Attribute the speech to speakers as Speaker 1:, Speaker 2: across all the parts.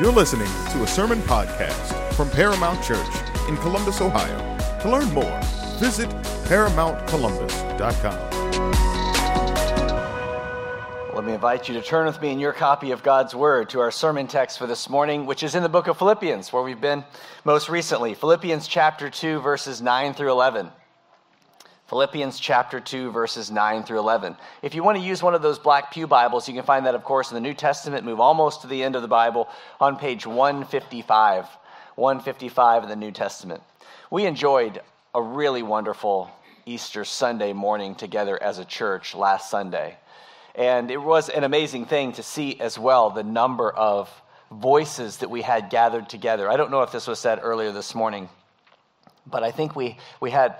Speaker 1: You're listening to a sermon podcast from Paramount Church in Columbus, Ohio. To learn more, visit ParamountColumbus.com.
Speaker 2: Let me invite you to turn with me in your copy of God's Word to our sermon text for this morning, which is in the book of Philippians, where we've been most recently. Philippians chapter 2, verses 9 through 11. Philippians chapter 2, verses 9 through 11. If you want to use one of those black Pew Bibles, you can find that, of course, in the New Testament. Move almost to the end of the Bible on page 155. 155 in the New Testament. We enjoyed a really wonderful Easter Sunday morning together as a church last Sunday. And it was an amazing thing to see as well the number of voices that we had gathered together. I don't know if this was said earlier this morning, but I think we, we had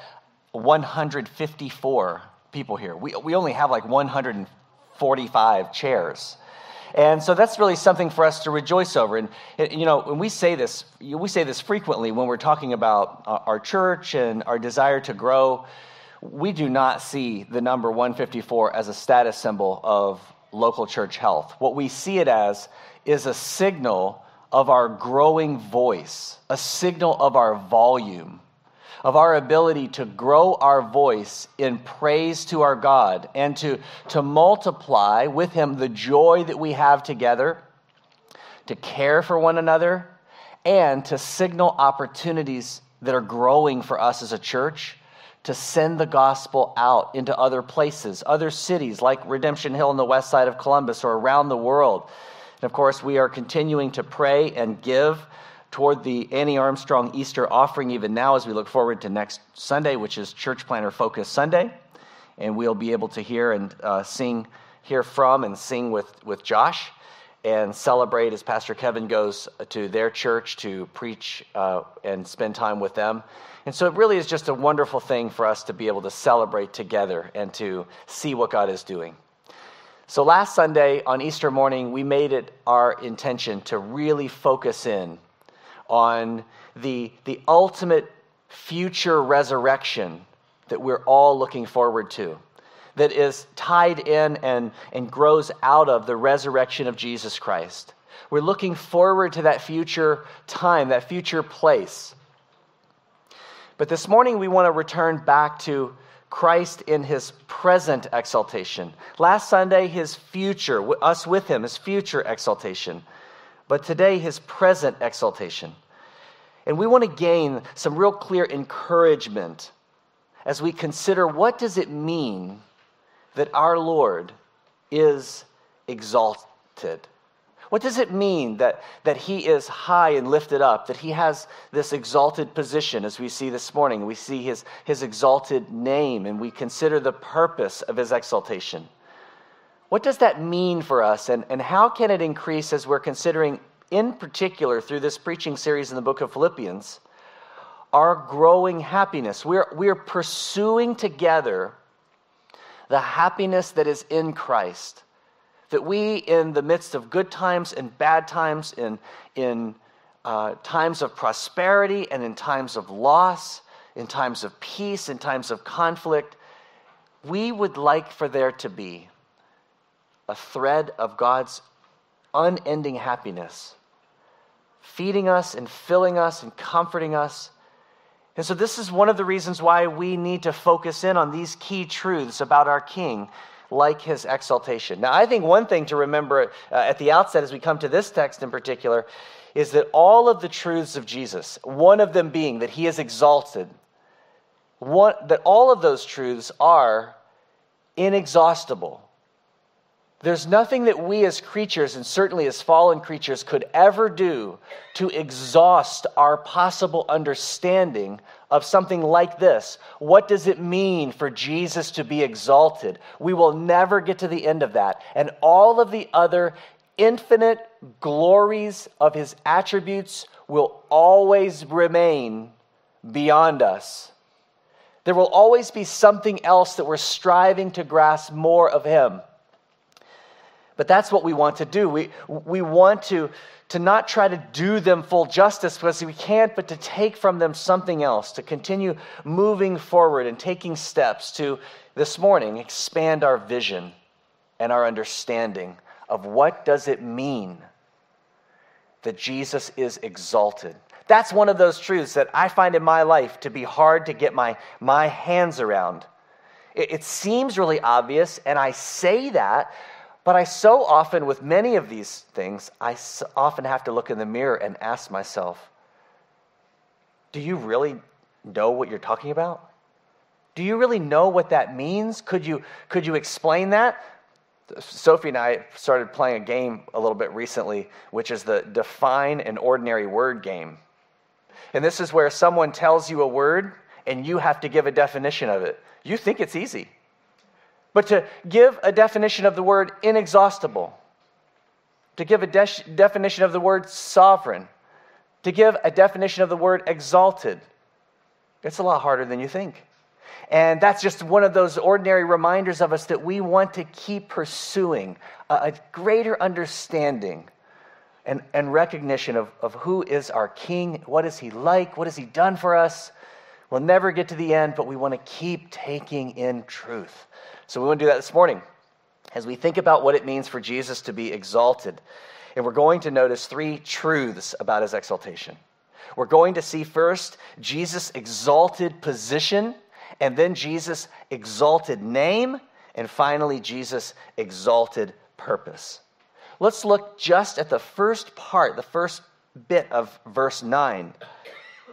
Speaker 2: 154 people here. We, we only have like 145 chairs. And so that's really something for us to rejoice over. And, you know, when we say this, we say this frequently when we're talking about our church and our desire to grow. We do not see the number 154 as a status symbol of local church health. What we see it as is a signal of our growing voice, a signal of our volume of our ability to grow our voice in praise to our God and to, to multiply with Him the joy that we have together, to care for one another, and to signal opportunities that are growing for us as a church to send the gospel out into other places, other cities like Redemption Hill in the west side of Columbus or around the world. And of course, we are continuing to pray and give toward the Annie Armstrong Easter offering even now as we look forward to next Sunday, which is Church Planter Focus Sunday. And we'll be able to hear and uh, sing, hear from and sing with, with Josh and celebrate as Pastor Kevin goes to their church to preach uh, and spend time with them. And so it really is just a wonderful thing for us to be able to celebrate together and to see what God is doing. So last Sunday on Easter morning, we made it our intention to really focus in on the, the ultimate future resurrection that we're all looking forward to, that is tied in and, and grows out of the resurrection of Jesus Christ. We're looking forward to that future time, that future place. But this morning we want to return back to Christ in his present exaltation. Last Sunday, his future, us with him, his future exaltation but today his present exaltation. And we want to gain some real clear encouragement as we consider what does it mean that our Lord is exalted? What does it mean that, that he is high and lifted up, that he has this exalted position as we see this morning? We see his, his exalted name and we consider the purpose of his exaltation. What does that mean for us, and, and how can it increase as we're considering, in particular, through this preaching series in the book of Philippians, our growing happiness? We're, we're pursuing together the happiness that is in Christ. That we, in the midst of good times and bad times, in, in uh, times of prosperity and in times of loss, in times of peace, in times of conflict, we would like for there to be a thread of God's unending happiness, feeding us and filling us and comforting us. And so, this is one of the reasons why we need to focus in on these key truths about our King, like his exaltation. Now, I think one thing to remember uh, at the outset as we come to this text in particular is that all of the truths of Jesus, one of them being that he is exalted, one, that all of those truths are inexhaustible. There's nothing that we as creatures, and certainly as fallen creatures, could ever do to exhaust our possible understanding of something like this. What does it mean for Jesus to be exalted? We will never get to the end of that. And all of the other infinite glories of his attributes will always remain beyond us. There will always be something else that we're striving to grasp more of him. But that's what we want to do. We, we want to, to not try to do them full justice because we can't, but to take from them something else, to continue moving forward and taking steps to, this morning, expand our vision and our understanding of what does it mean that Jesus is exalted. That's one of those truths that I find in my life to be hard to get my, my hands around. It, it seems really obvious, and I say that, but I so often, with many of these things, I so often have to look in the mirror and ask myself, do you really know what you're talking about? Do you really know what that means? Could you, could you explain that? Sophie and I started playing a game a little bit recently, which is the define an ordinary word game. And this is where someone tells you a word and you have to give a definition of it. You think it's easy. But to give a definition of the word inexhaustible, to give a de- definition of the word sovereign, to give a definition of the word exalted, it's a lot harder than you think. And that's just one of those ordinary reminders of us that we want to keep pursuing a, a greater understanding and, and recognition of, of who is our King, what is he like, what has he done for us. We'll never get to the end, but we want to keep taking in truth. So we want to do that this morning as we think about what it means for Jesus to be exalted. And we're going to notice three truths about his exaltation. We're going to see first Jesus' exalted position and then Jesus' exalted name, and finally, Jesus' exalted purpose. Let's look just at the first part, the first bit of verse 9.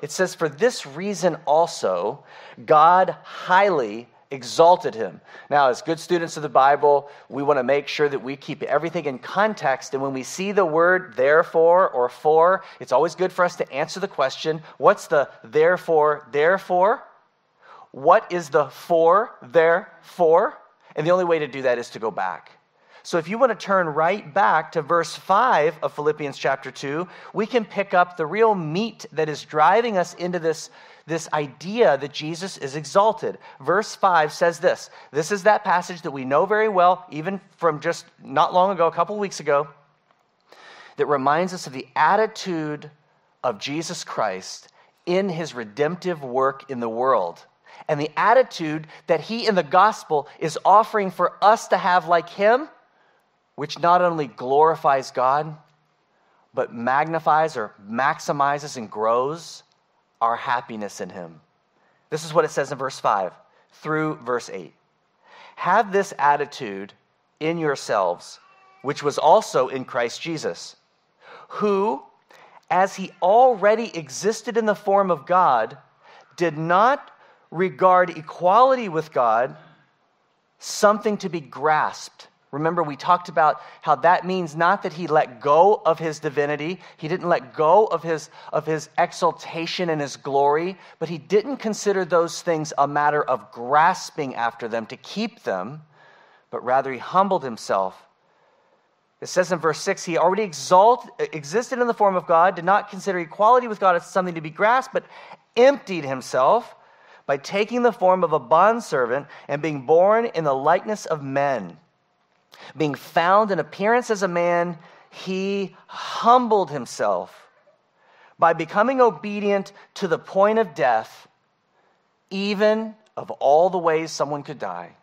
Speaker 2: It says, For this reason also, God highly exalted him. Now, as good students of the Bible, we want to make sure that we keep everything in context. And when we see the word therefore or for, it's always good for us to answer the question what's the therefore, therefore? What is the for there for? And the only way to do that is to go back. So if you want to turn right back to verse 5 of Philippians chapter 2, we can pick up the real meat that is driving us into this, this idea that Jesus is exalted. Verse 5 says this this is that passage that we know very well, even from just not long ago, a couple weeks ago, that reminds us of the attitude of Jesus Christ in his redemptive work in the world and the attitude that he in the gospel is offering for us to have like him, which not only glorifies God, but magnifies or maximizes and grows our happiness in him. This is what it says in verse 5 through verse 8. Have this attitude in yourselves, which was also in Christ Jesus, who, as he already existed in the form of God, did not regard equality with God something to be grasped. Remember, we talked about how that means not that he let go of his divinity, he didn't let go of his, of his exaltation and his glory, but he didn't consider those things a matter of grasping after them to keep them, but rather he humbled himself. It says in verse 6 he already exalt, existed in the form of God, did not consider equality with God as something to be grasped, but emptied himself by taking the form of a bondservant and being born in the likeness of men. Being found in appearance as a man, he humbled himself by becoming obedient to the point of death, even of all the ways someone could die,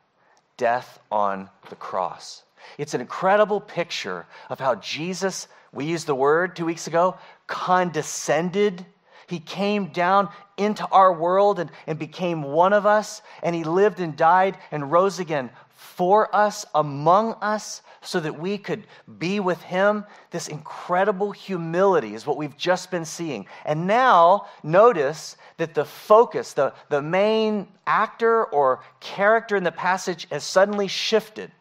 Speaker 2: death on the cross. It's an incredible picture of how Jesus, we used the word two weeks ago, condescended he came down into our world and, and became one of us, and He lived and died and rose again for us, among us, so that we could be with Him. This incredible humility is what we've just been seeing. And now, notice that the focus, the, the main actor or character in the passage has suddenly shifted.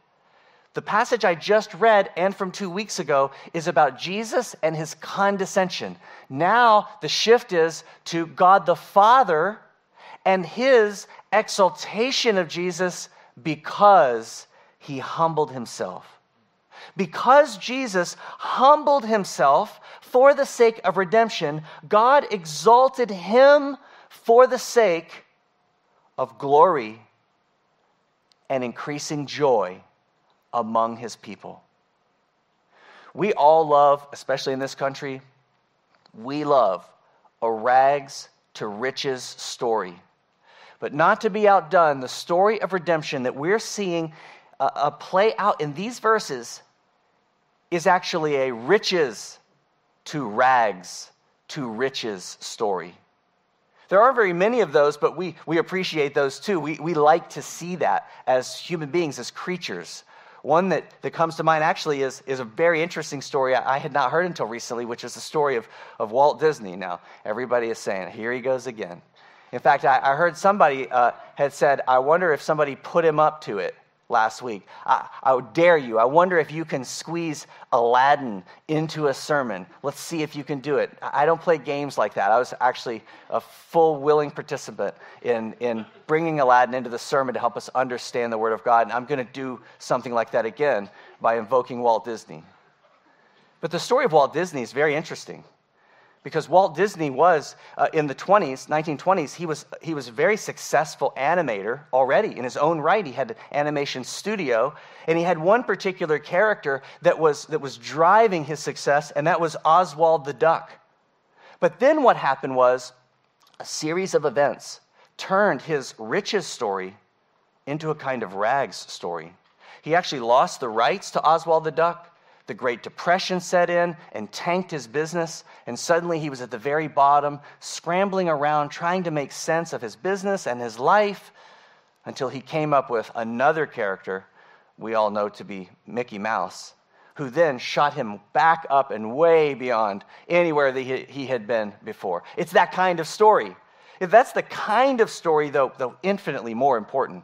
Speaker 2: The passage I just read and from two weeks ago is about Jesus and his condescension. Now the shift is to God the Father and his exaltation of Jesus because he humbled himself. Because Jesus humbled himself for the sake of redemption, God exalted him for the sake of glory and increasing joy among his people. We all love, especially in this country, we love a rags to riches story. But not to be outdone, the story of redemption that we're seeing uh, uh, play out in these verses is actually a riches to rags to riches story. There aren't very many of those, but we, we appreciate those too. We, we like to see that as human beings, as creatures. One that, that comes to mind actually is, is a very interesting story I, I had not heard until recently, which is the story of, of Walt Disney. Now, everybody is saying, here he goes again. In fact, I, I heard somebody uh, had said, I wonder if somebody put him up to it last week. I, I dare you. I wonder if you can squeeze Aladdin into a sermon. Let's see if you can do it. I don't play games like that. I was actually a full willing participant in, in bringing Aladdin into the sermon to help us understand the Word of God. And I'm going to do something like that again by invoking Walt Disney. But the story of Walt Disney is very interesting because Walt Disney was uh, in the 20s, 1920s, he was, he was a very successful animator already in his own right. He had an animation studio, and he had one particular character that was, that was driving his success, and that was Oswald the Duck. But then what happened was a series of events turned his riches story into a kind of rags story. He actually lost the rights to Oswald the Duck. The Great Depression set in and tanked his business, and suddenly he was at the very bottom, scrambling around trying to make sense of his business and his life until he came up with another character we all know to be Mickey Mouse, who then shot him back up and way beyond anywhere that he had been before. It's that kind of story. That's the kind of story, though, though infinitely more important,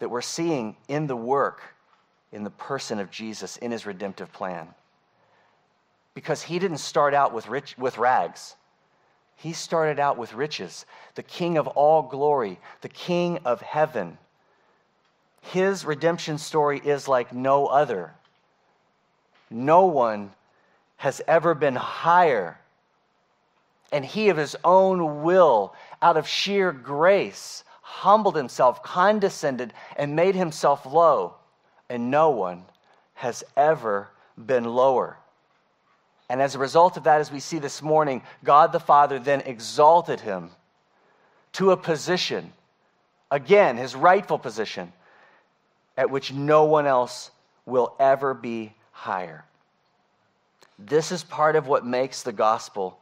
Speaker 2: that we're seeing in the work in the person of Jesus in his redemptive plan. Because he didn't start out with, rich, with rags. He started out with riches, the King of all glory, the King of heaven. His redemption story is like no other. No one has ever been higher. And he, of his own will, out of sheer grace, humbled himself, condescended, and made himself low and no one has ever been lower. And as a result of that, as we see this morning, God the Father then exalted him to a position, again, his rightful position, at which no one else will ever be higher. This is part of what makes the gospel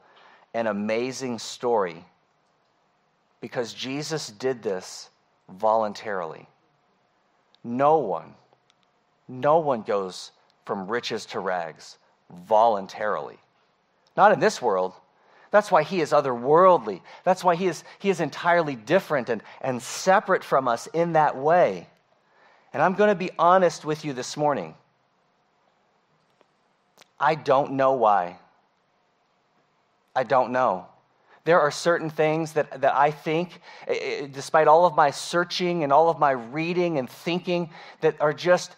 Speaker 2: an amazing story because Jesus did this voluntarily. No one no one goes from riches to rags voluntarily. Not in this world. That's why he is otherworldly. That's why he is, he is entirely different and, and separate from us in that way. And I'm going to be honest with you this morning. I don't know why. I don't know. There are certain things that, that I think, eh, eh, despite all of my searching and all of my reading and thinking, that are just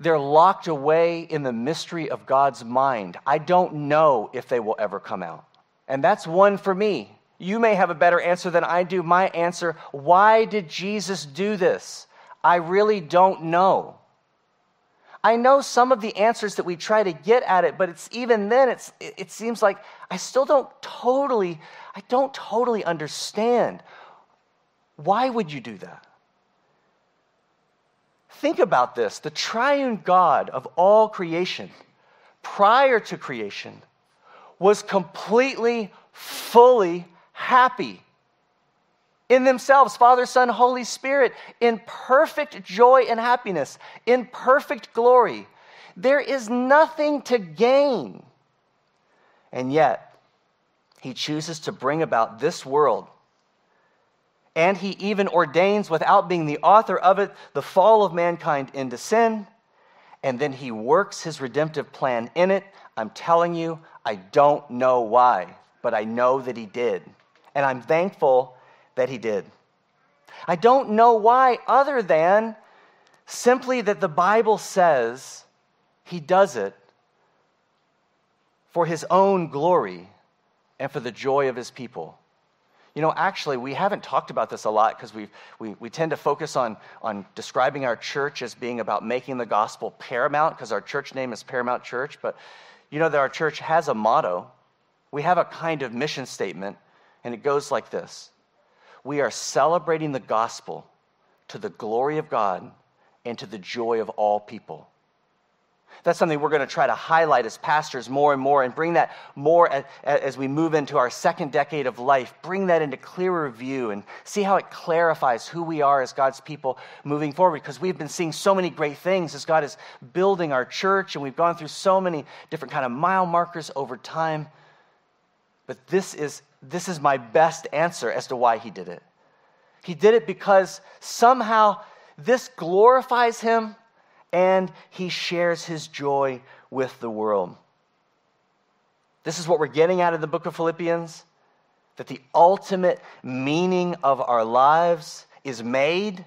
Speaker 2: they're locked away in the mystery of God's mind. I don't know if they will ever come out. And that's one for me. You may have a better answer than I do. My answer why did Jesus do this? I really don't know. I know some of the answers that we try to get at it, but it's even then it's it seems like I still don't totally I don't totally understand. Why would you do that? Think about this the triune God of all creation, prior to creation, was completely, fully happy in themselves, Father, Son, Holy Spirit, in perfect joy and happiness, in perfect glory. There is nothing to gain. And yet, he chooses to bring about this world and he even ordains, without being the author of it, the fall of mankind into sin. And then he works his redemptive plan in it. I'm telling you, I don't know why, but I know that he did. And I'm thankful that he did. I don't know why, other than simply that the Bible says he does it for his own glory and for the joy of his people. You know, actually, we haven't talked about this a lot because we, we, tend to focus on, on describing our church as being about making the gospel paramount because our church name is Paramount Church. But you know that our church has a motto. We have a kind of mission statement, and it goes like this We are celebrating the gospel to the glory of God and to the joy of all people. That's something we're going to try to highlight as pastors more and more and bring that more as, we move into our second decade of life. Bring that into clearer view and see how it clarifies who we are as God's people moving forward because we've been seeing so many great things as God is building our church and we've gone through so many different kind of mile markers over time. But this is, this is my best answer as to why he did it. He did it because somehow this glorifies him and he shares his joy with the world. This is what we're getting out of the book of Philippians that the ultimate meaning of our lives is made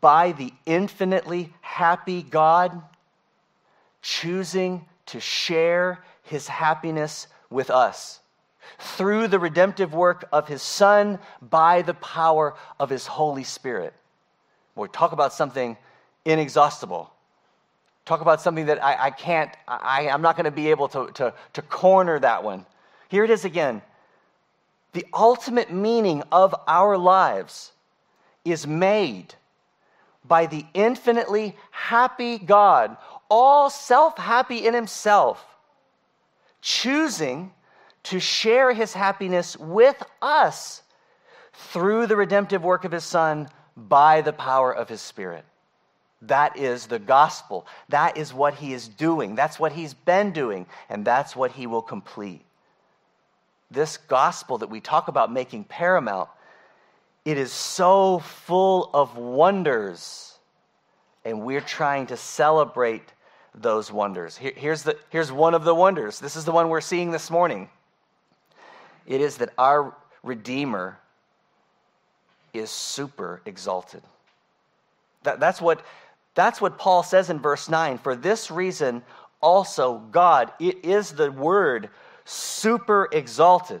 Speaker 2: by the infinitely happy God choosing to share his happiness with us through the redemptive work of his Son by the power of his Holy Spirit. We talk about something inexhaustible. Talk about something that I, I can't, I, I'm not going to be able to, to, to corner that one. Here it is again. The ultimate meaning of our lives is made by the infinitely happy God, all self happy in himself, choosing to share his happiness with us through the redemptive work of his Son by the power of his Spirit. That is the gospel. That is what he is doing. That's what he's been doing, and that's what he will complete. This gospel that we talk about making paramount, it is so full of wonders, and we're trying to celebrate those wonders. Here, here's, the, here's one of the wonders. This is the one we're seeing this morning. It is that our Redeemer is super exalted. That, that's, what, that's what Paul says in verse 9. For this reason, also, God, it is the word super exalted.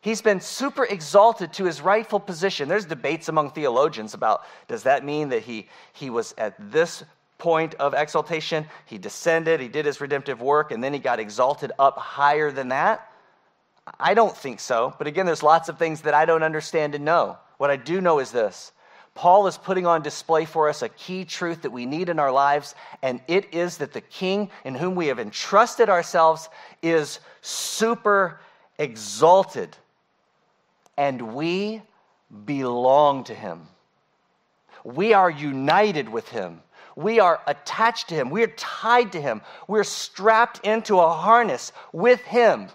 Speaker 2: He's been super exalted to his rightful position. There's debates among theologians about does that mean that he, he was at this point of exaltation? He descended, he did his redemptive work, and then he got exalted up higher than that? I don't think so. But again, there's lots of things that I don't understand and know. What I do know is this Paul is putting on display for us a key truth that we need in our lives, and it is that the king in whom we have entrusted ourselves is super exalted, and we belong to him. We are united with him. We are attached to him. We are tied to him. We're strapped into a harness with him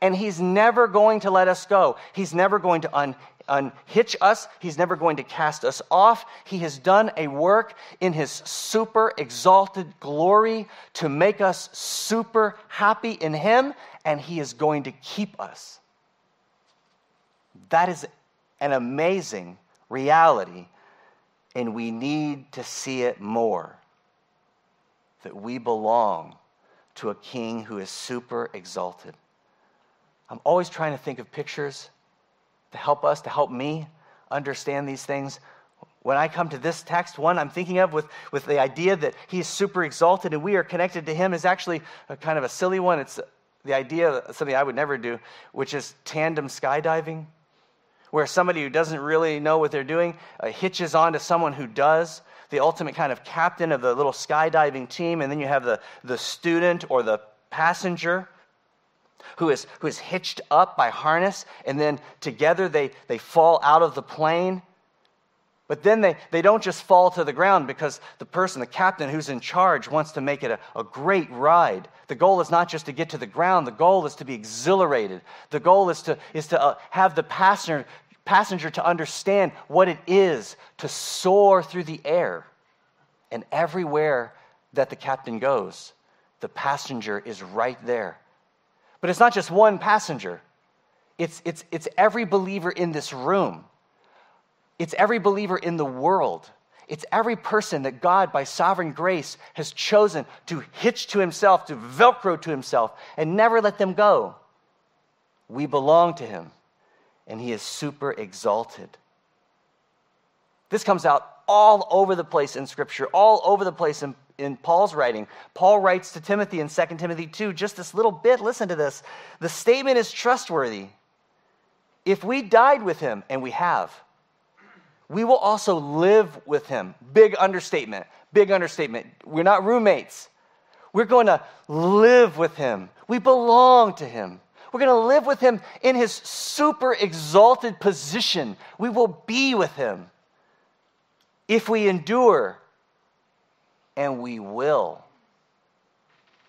Speaker 2: and He's never going to let us go. He's never going to un, unhitch us. He's never going to cast us off. He has done a work in His super exalted glory to make us super happy in Him, and He is going to keep us. That is an amazing reality, and we need to see it more that we belong to a king who is super exalted. I'm always trying to think of pictures to help us, to help me understand these things. When I come to this text, one I'm thinking of with, with the idea that he is super exalted and we are connected to him is actually a kind of a silly one. It's the idea something I would never do, which is tandem skydiving, where somebody who doesn't really know what they're doing uh, hitches on to someone who does, the ultimate kind of captain of the little skydiving team, and then you have the, the student or the passenger who is, who is hitched up by harness, and then together they, they fall out of the plane. But then they, they don't just fall to the ground because the person, the captain who's in charge, wants to make it a, a great ride. The goal is not just to get to the ground, the goal is to be exhilarated. The goal is to, is to uh, have the passenger, passenger to understand what it is to soar through the air. And everywhere that the captain goes, the passenger is right there but it's not just one passenger, it's, it's, it's every believer in this room, it's every believer in the world. It's every person that God, by sovereign grace, has chosen to hitch to himself, to velcro to himself, and never let them go. We belong to him, and he is super exalted. This comes out all over the place in Scripture, all over the place in in Paul's writing. Paul writes to Timothy in 2 Timothy 2, just this little bit. Listen to this. The statement is trustworthy. If we died with him, and we have, we will also live with him. Big understatement. Big understatement. We're not roommates. We're going to live with him. We belong to him. We're going to live with him in his super exalted position. We will be with him if we endure, and we will.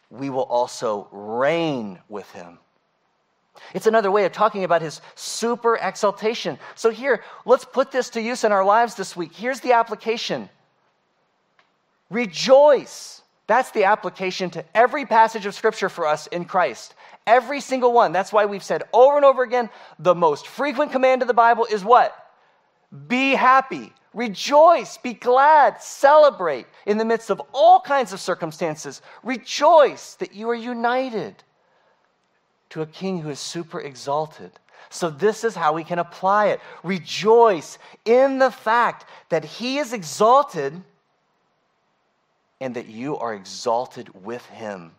Speaker 2: We will also reign with him. It's another way of talking about his super exaltation. So, here, let's put this to use in our lives this week. Here's the application Rejoice. That's the application to every passage of Scripture for us in Christ. Every single one. That's why we've said over and over again the most frequent command of the Bible is what? Be happy, rejoice, be glad, celebrate in the midst of all kinds of circumstances. Rejoice that you are united to a king who is super exalted. So, this is how we can apply it. Rejoice in the fact that he is exalted and that you are exalted with him.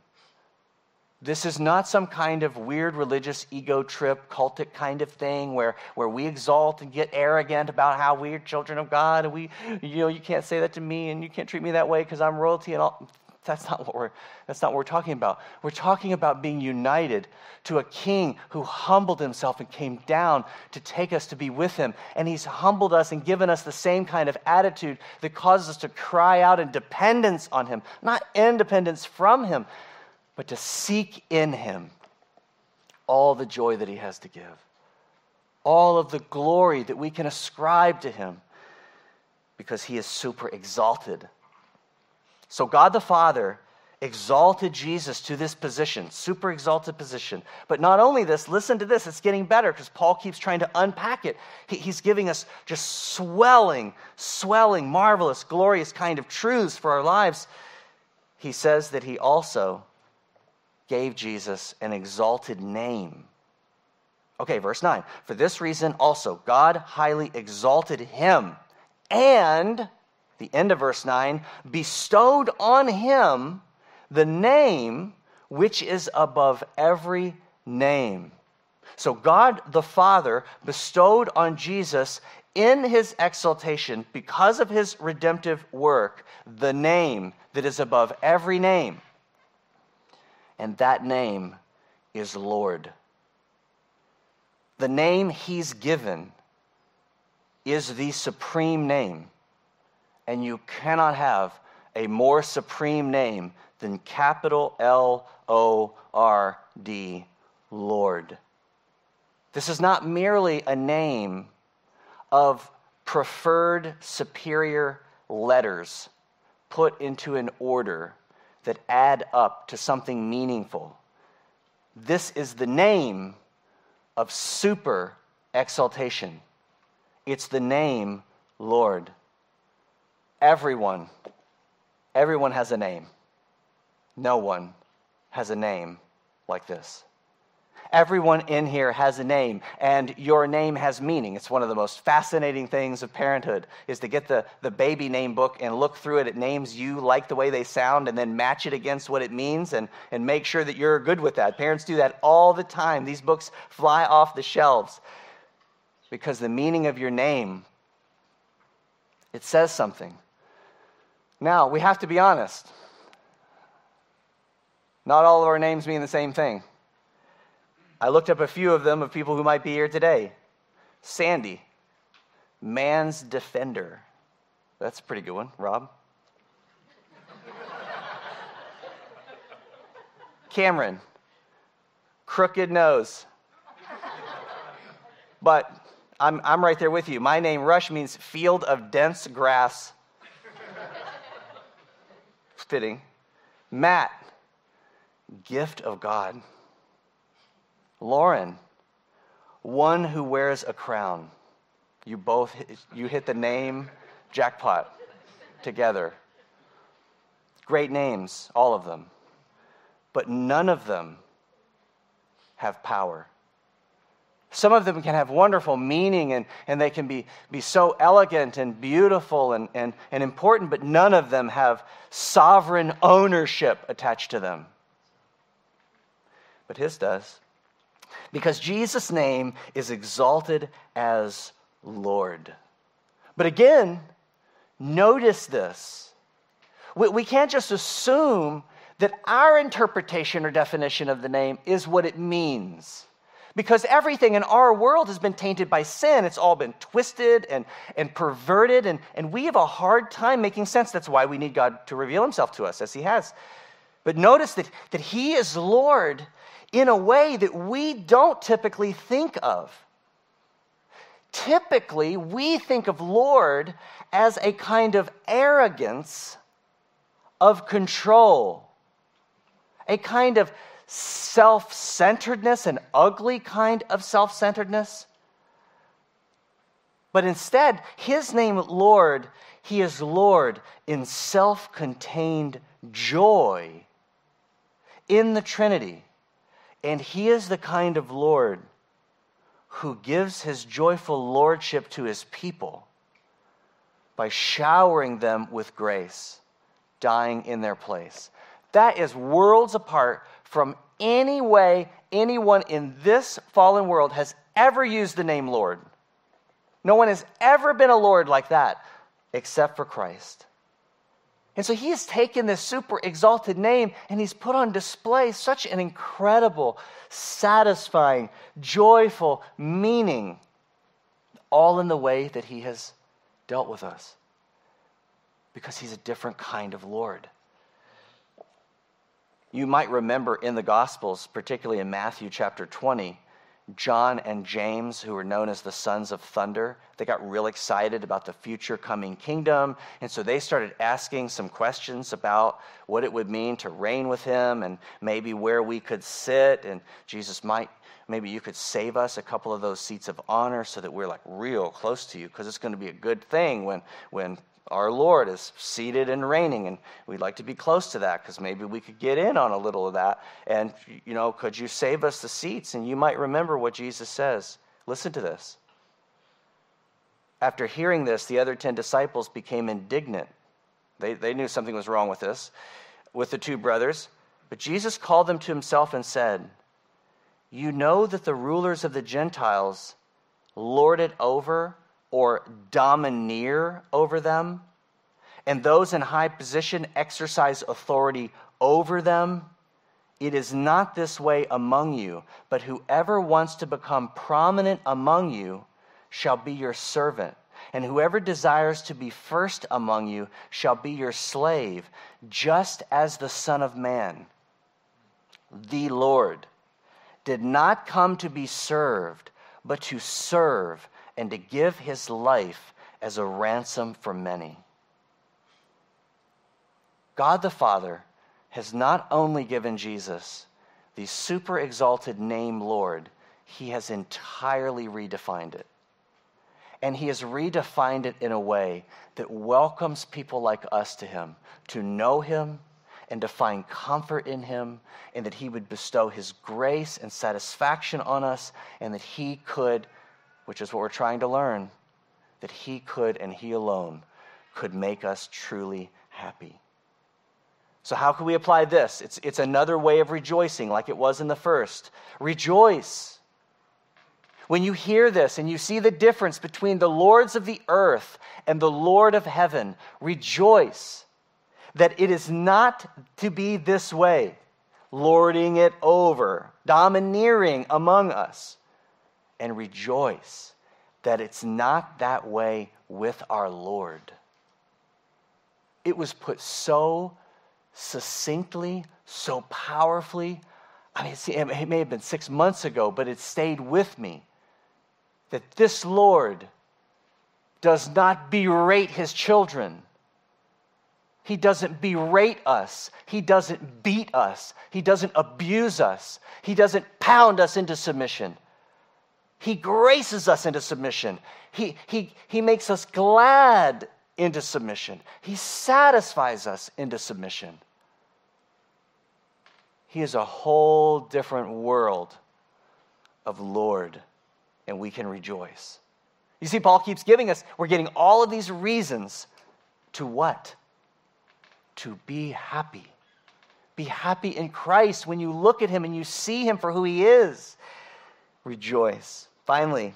Speaker 2: This is not some kind of weird religious ego trip, cultic kind of thing where, where we exalt and get arrogant about how we're children of God and we, you know, you can't say that to me and you can't treat me that way because I'm royalty and all. That's not what we're that's not what we're talking about. We're talking about being united to a king who humbled himself and came down to take us to be with him. And he's humbled us and given us the same kind of attitude that causes us to cry out in dependence on him, not independence from him, but to seek in him all the joy that he has to give. All of the glory that we can ascribe to him because he is super exalted so God the Father exalted Jesus to this position, super exalted position. But not only this, listen to this, it's getting better because Paul keeps trying to unpack it. He, he's giving us just swelling, swelling, marvelous, glorious kind of truths for our lives. He says that he also gave Jesus an exalted name. Okay, verse 9. For this reason also, God highly exalted him and the end of verse 9, bestowed on him the name which is above every name. So God the Father bestowed on Jesus in his exaltation, because of his redemptive work, the name that is above every name. And that name is Lord. The name he's given is the supreme name and you cannot have a more supreme name than capital L O R D, Lord. This is not merely a name of preferred superior letters put into an order that add up to something meaningful. This is the name of super exaltation. It's the name Lord. Everyone, everyone has a name. No one has a name like this. Everyone in here has a name, and your name has meaning. It's one of the most fascinating things of parenthood is to get the, the baby name book and look through it. It names you, like the way they sound, and then match it against what it means and, and make sure that you're good with that. Parents do that all the time. These books fly off the shelves because the meaning of your name, it says something. Now, we have to be honest. Not all of our names mean the same thing. I looked up a few of them of people who might be here today. Sandy, man's defender. That's a pretty good one, Rob. Cameron, crooked nose. But I'm, I'm right there with you. My name, Rush, means field of dense grass fitting. Matt, gift of God. Lauren, one who wears a crown. You both you hit the name jackpot together. Great names, all of them. But none of them have power. Some of them can have wonderful meaning and, and they can be, be so elegant and beautiful and, and, and important, but none of them have sovereign ownership attached to them. But his does. Because Jesus' name is exalted as Lord. But again, notice this. We, we can't just assume that our interpretation or definition of the name is what it means. Because everything in our world has been tainted by sin. It's all been twisted and, and perverted, and, and we have a hard time making sense. That's why we need God to reveal himself to us as he has. But notice that, that he is Lord in a way that we don't typically think of. Typically, we think of Lord as a kind of arrogance of control, a kind of self centeredness, an ugly kind of self centeredness. But instead, his name, Lord, he is Lord in self contained joy in the Trinity. And he is the kind of Lord who gives his joyful lordship to his people by showering them with grace, dying in their place. That is worlds apart from any way anyone in this fallen world has ever used the name Lord. No one has ever been a Lord like that except for Christ. And so he's taken this super exalted name and he's put on display such an incredible, satisfying, joyful meaning, all in the way that he has dealt with us. Because he's a different kind of Lord. You might remember in the Gospels, particularly in Matthew chapter 20, John and James, who were known as the sons of thunder, they got real excited about the future coming kingdom. And so they started asking some questions about what it would mean to reign with him and maybe where we could sit. And Jesus might, maybe you could save us a couple of those seats of honor so that we're like real close to you because it's going to be a good thing when, when our Lord is seated and reigning, and we'd like to be close to that because maybe we could get in on a little of that. And, you know, could you save us the seats? And you might remember what Jesus says. Listen to this. After hearing this, the other 10 disciples became indignant. They, they knew something was wrong with this, with the two brothers. But Jesus called them to himself and said, You know that the rulers of the Gentiles lord it over or domineer over them, and those in high position exercise authority over them. It is not this way among you, but whoever wants to become prominent among you shall be your servant. And whoever desires to be first among you shall be your slave, just as the Son of Man, the Lord, did not come to be served, but to serve and to give his life as a ransom for many. God the Father has not only given Jesus the super exalted name Lord, he has entirely redefined it. And he has redefined it in a way that welcomes people like us to him, to know him and to find comfort in him, and that he would bestow his grace and satisfaction on us, and that he could which is what we're trying to learn, that He could and He alone could make us truly happy. So, how can we apply this? It's, it's another way of rejoicing, like it was in the first. Rejoice. When you hear this and you see the difference between the lords of the earth and the Lord of heaven, rejoice that it is not to be this way, lording it over, domineering among us and rejoice that it's not that way with our Lord. It was put so succinctly, so powerfully. I mean, it may have been six months ago, but it stayed with me that this Lord does not berate his children. He doesn't berate us. He doesn't beat us. He doesn't abuse us. He doesn't pound us into submission. He graces us into submission. He, he, he makes us glad into submission. He satisfies us into submission. He is a whole different world of Lord, and we can rejoice. You see, Paul keeps giving us, we're getting all of these reasons to what? To be happy. Be happy in Christ when you look at him and you see him for who he is. Rejoice. Finally,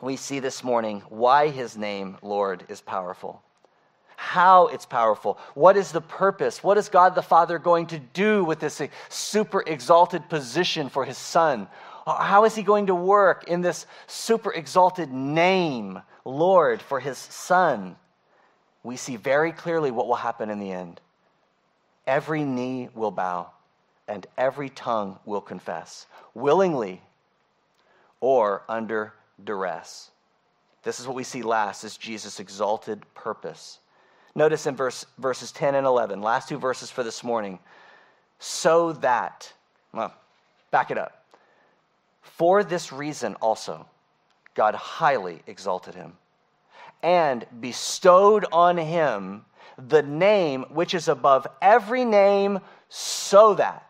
Speaker 2: we see this morning why his name, Lord, is powerful. how it's powerful. What is the purpose? What is God the Father going to do with this super exalted position for his Son? How is he going to work in this super exalted name, Lord, for his Son? We see very clearly what will happen in the end. Every knee will bow and every tongue will confess, willingly or under duress. This is what we see last is Jesus' exalted purpose. Notice in verse, verses 10 and 11, last two verses for this morning. So that, well, back it up. For this reason also, God highly exalted him and bestowed on him the name which is above every name, so that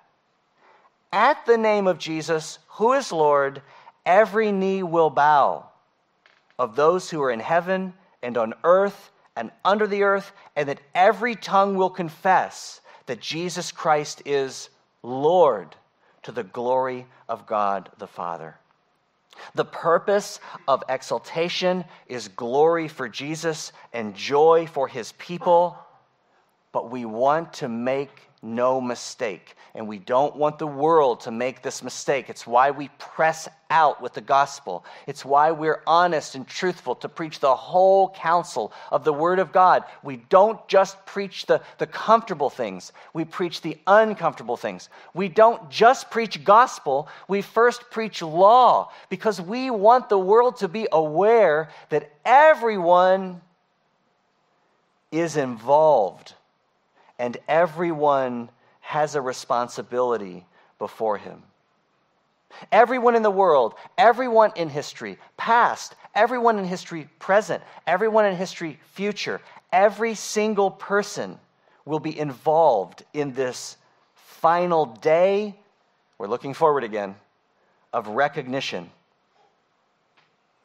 Speaker 2: at the name of Jesus, who is Lord, every knee will bow of those who are in heaven and on earth and under the earth, and that every tongue will confess that Jesus Christ is Lord to the glory of God the Father. The purpose of exaltation is glory for Jesus and joy for his people, but we want to make no mistake. And we don't want the world to make this mistake. It's why we press out with the gospel. It's why we're honest and truthful to preach the whole counsel of the Word of God. We don't just preach the, the comfortable things, we preach the uncomfortable things. We don't just preach gospel, we first preach law because we want the world to be aware that everyone is involved and everyone has a responsibility before him. Everyone in the world, everyone in history, past, everyone in history, present, everyone in history, future, every single person will be involved in this final day. We're looking forward again of recognition.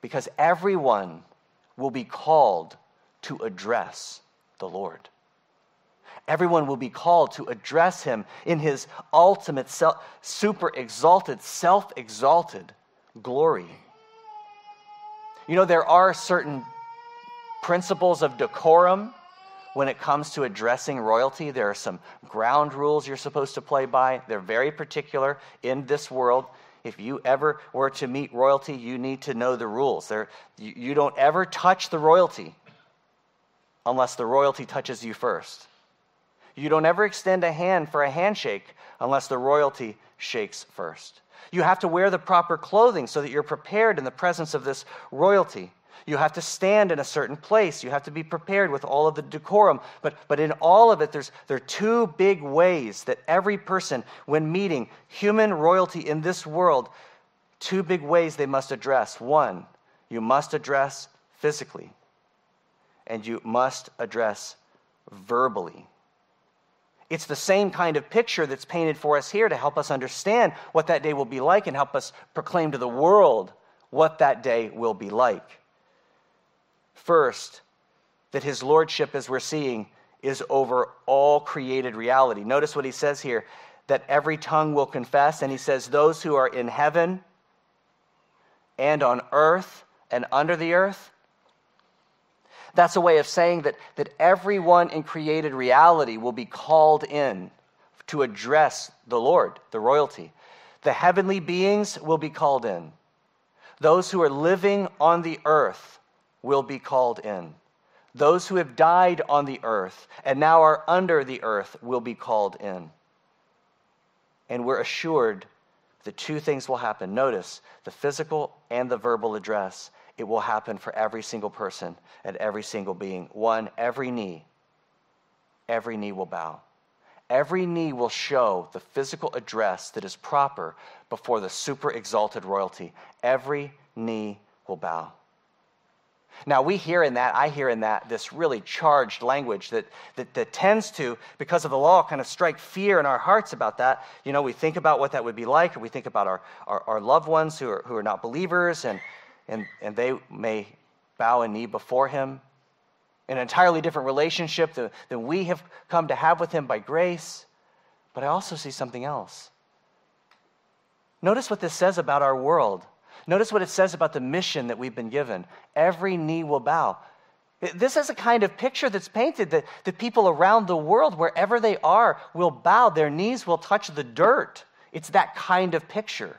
Speaker 2: Because everyone will be called to address the Lord. Everyone will be called to address him in his ultimate, self, super exalted, self exalted glory. You know, there are certain principles of decorum when it comes to addressing royalty. There are some ground rules you're supposed to play by. They're very particular in this world. If you ever were to meet royalty, you need to know the rules. There, you, you don't ever touch the royalty unless the royalty touches you first. You don't ever extend a hand for a handshake unless the royalty shakes first. You have to wear the proper clothing so that you're prepared in the presence of this royalty. You have to stand in a certain place. You have to be prepared with all of the decorum. But, but in all of it, there's, there are two big ways that every person, when meeting human royalty in this world, two big ways they must address. One, you must address physically, and you must address verbally. It's the same kind of picture that's painted for us here to help us understand what that day will be like and help us proclaim to the world what that day will be like. First, that his lordship, as we're seeing, is over all created reality. Notice what he says here that every tongue will confess, and he says, Those who are in heaven and on earth and under the earth that's a way of saying that, that everyone in created reality will be called in to address the Lord, the royalty. The heavenly beings will be called in. Those who are living on the earth will be called in. Those who have died on the earth and now are under the earth will be called in. And we're assured that two things will happen. Notice the physical and the verbal address it will happen for every single person and every single being. One, every knee, every knee will bow. Every knee will show the physical address that is proper before the super exalted royalty. Every knee will bow. Now, we hear in that, I hear in that, this really charged language that, that, that, tends to, because of the law, kind of strike fear in our hearts about that. You know, we think about what that would be like, we think about our, our, our loved ones who are, who are not believers, and, and, and they may bow a knee before him. An entirely different relationship than, than we have come to have with him by grace. But I also see something else. Notice what this says about our world. Notice what it says about the mission that we've been given. Every knee will bow. This is a kind of picture that's painted that the people around the world, wherever they are, will bow, their knees will touch the dirt. It's that kind of picture.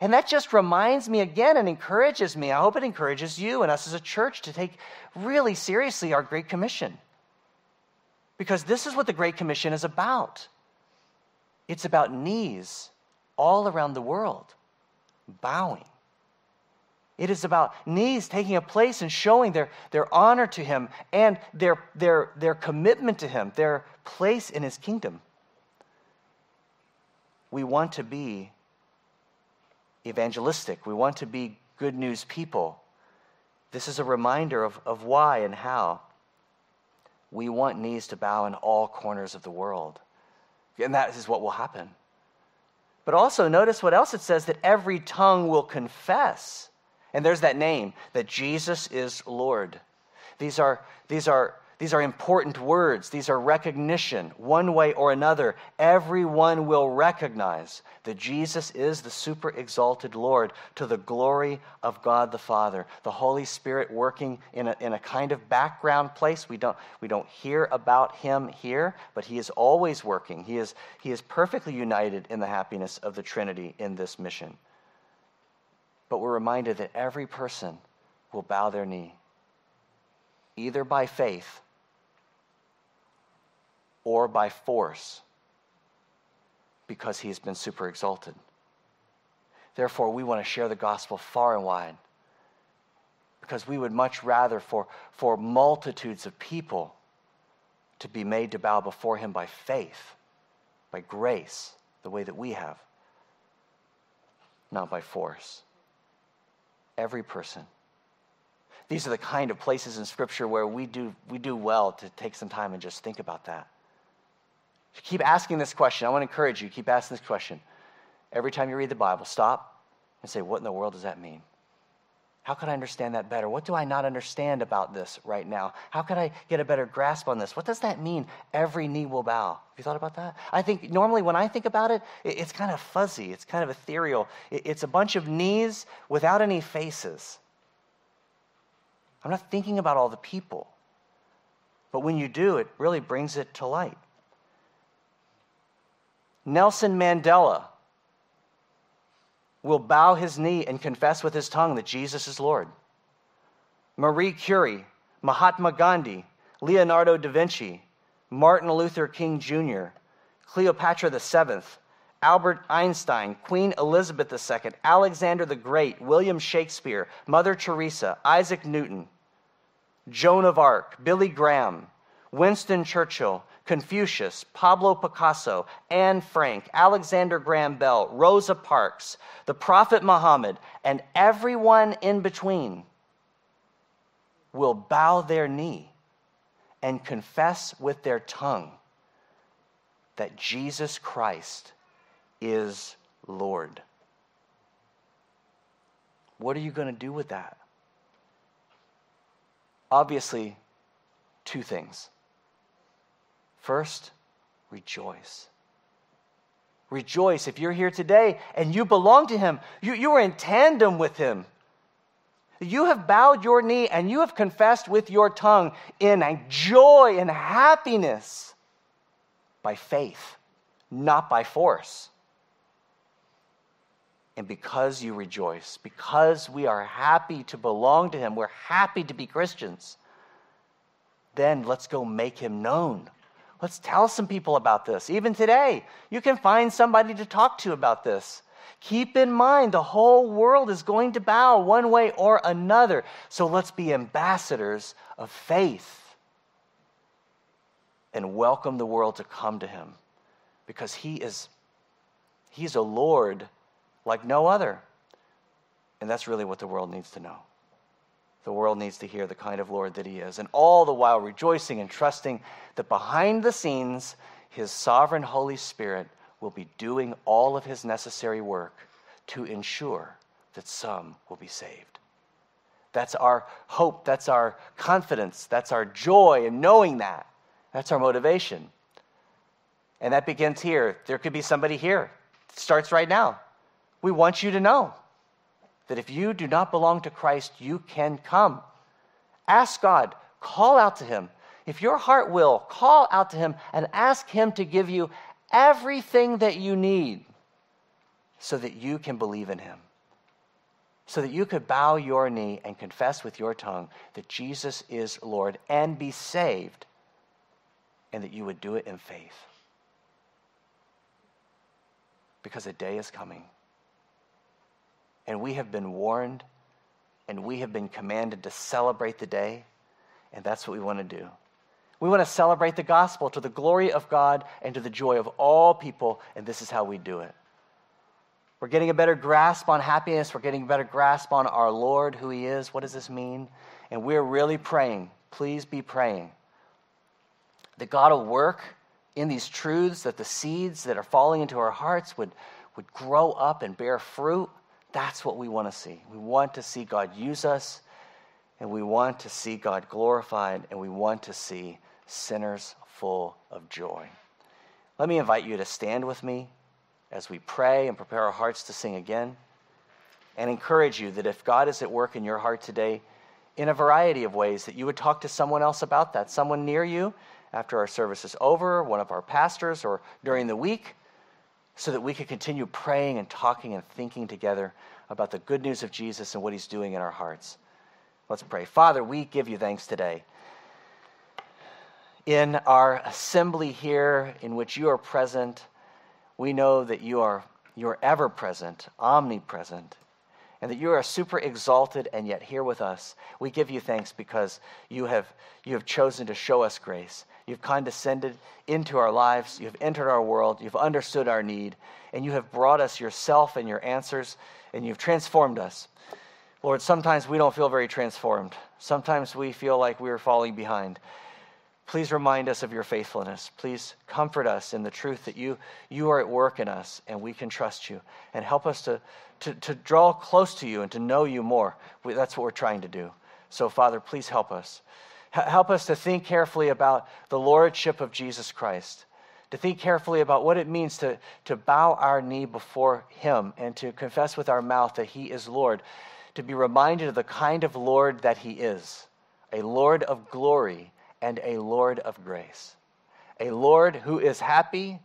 Speaker 2: And that just reminds me again and encourages me. I hope it encourages you and us as a church to take really seriously our Great Commission. Because this is what the Great Commission is about it's about knees all around the world bowing. It is about knees taking a place and showing their, their honor to Him and their, their, their commitment to Him, their place in His kingdom. We want to be evangelistic, we want to be good news people. This is a reminder of, of why and how. We want knees to bow in all corners of the world. And that is what will happen. But also, notice what else it says that every tongue will confess and there's that name, that Jesus is Lord. These are, these are, these are important words. These are recognition, one way or another. Everyone will recognize that Jesus is the super exalted Lord to the glory of God the Father. The Holy Spirit working in a, in a kind of background place. We don't, we don't hear about him here, but he is always working. He is, he is perfectly united in the happiness of the Trinity in this mission but we're reminded that every person will bow their knee, either by faith or by force, because he's been super exalted. Therefore, we want to share the gospel far and wide because we would much rather for, for multitudes of people to be made to bow before him by faith, by grace, the way that we have, not by force every person. These are the kind of places in Scripture where we do, we do well to take some time and just think about that. Keep asking this question. I want to encourage you, keep asking this question. Every time you read the Bible, stop and say, What in the world does that mean? How could I understand that better? What do I not understand about this right now? How could I get a better grasp on this? What does that mean? Every knee will bow. Have you thought about that? I think normally when I think about it, it's kind of fuzzy, it's kind of ethereal. It's a bunch of knees without any faces. I'm not thinking about all the people. But when you do, it really brings it to light. Nelson Mandela will bow his knee and confess with his tongue that Jesus is Lord. Marie Curie, Mahatma Gandhi, Leonardo da Vinci, Martin Luther King Jr., Cleopatra VII, Albert Einstein, Queen Elizabeth II, Alexander the Great, William Shakespeare, Mother Teresa, Isaac Newton, Joan of Arc, Billy Graham, Winston Churchill, Confucius, Pablo Picasso, Anne Frank, Alexander Graham Bell, Rosa Parks, the Prophet Muhammad, and everyone in between will bow their knee and confess with their tongue that Jesus Christ is Lord. What are you going to do with that? Obviously, two things. First, rejoice. Rejoice. If you're here today and you belong to Him, you, you are in tandem with Him. You have bowed your knee and you have confessed with your tongue in joy and happiness by faith, not by force. And because you rejoice, because we are happy to belong to Him, we're happy to be Christians, then let's go make Him known. Let's tell some people about this. Even today, you can find somebody to talk to about this. Keep in mind, the whole world is going to bow one way or another. So let's be ambassadors of faith and welcome the world to come to him because he is he's a lord like no other. And that's really what the world needs to know. The world needs to hear the kind of Lord that He is, and all the while rejoicing and trusting that behind the scenes, His sovereign Holy Spirit will be doing all of His necessary work to ensure that some will be saved. That's our hope, that's our confidence, that's our joy in knowing that. That's our motivation. And that begins here. There could be somebody here. It starts right now. We want you to know that if you do not belong to Christ, you can come Ask God, call out to Him. If your heart will, call out to Him and ask Him to give you everything that you need so that you can believe in Him. So that you could bow your knee and confess with your tongue that Jesus is Lord and be saved, and that you would do it in faith. Because a day is coming. And we have been warned and we have been commanded to celebrate the day, and that's what we want to do. We want to celebrate the gospel to the glory of God and to the joy of all people, and this is how we do it. We're getting a better grasp on happiness. We're getting a better grasp on our Lord, who He is. What does this mean? And we're really praying. Please be praying that God will work in these truths, that the seeds that are falling into our hearts would, would grow up and bear fruit that's what we want to see. We want to see God use us, and we want to see God glorified, and we want to see sinners full of joy. Let me invite you to stand with me as we pray and prepare our hearts to sing again, and encourage you that if God is at work in your heart today, in a variety of ways, that you would talk to someone else about that, someone near you after our service is over, one of our pastors, or during the week so that we could continue praying and talking and thinking together about the good news of Jesus and what he's doing in our hearts. Let's pray. Father, we give you thanks today. In our assembly here, in which you are present, we know that you are, you are ever present, omnipresent, and that you are super exalted and yet here with us. We give you thanks because you have, you have chosen to show us grace. You've condescended into our lives. You've entered our world. You've understood our need. And you have brought us yourself and your answers, and you've transformed us. Lord, sometimes we don't feel very transformed. Sometimes we feel like we're falling behind. Please remind us of your faithfulness. Please comfort us in the truth that you, you are at work in us and we can trust you. And help us to, to, to draw close to you and to know you more. We, that's what we're trying to do. So, Father, please help us. Help us to think carefully about the lordship of Jesus Christ, to think carefully about what it means to, to bow our knee before Him and to confess with our mouth that He is Lord, to be reminded of the kind of Lord that He is a Lord of glory and a Lord of grace, a Lord who is happy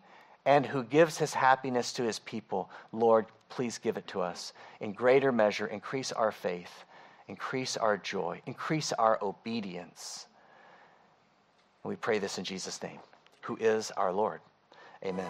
Speaker 2: and who gives His happiness to His people. Lord, please give it to us in greater measure, increase our faith increase our joy, increase our obedience. We pray this in Jesus' name, who is our Lord. Amen.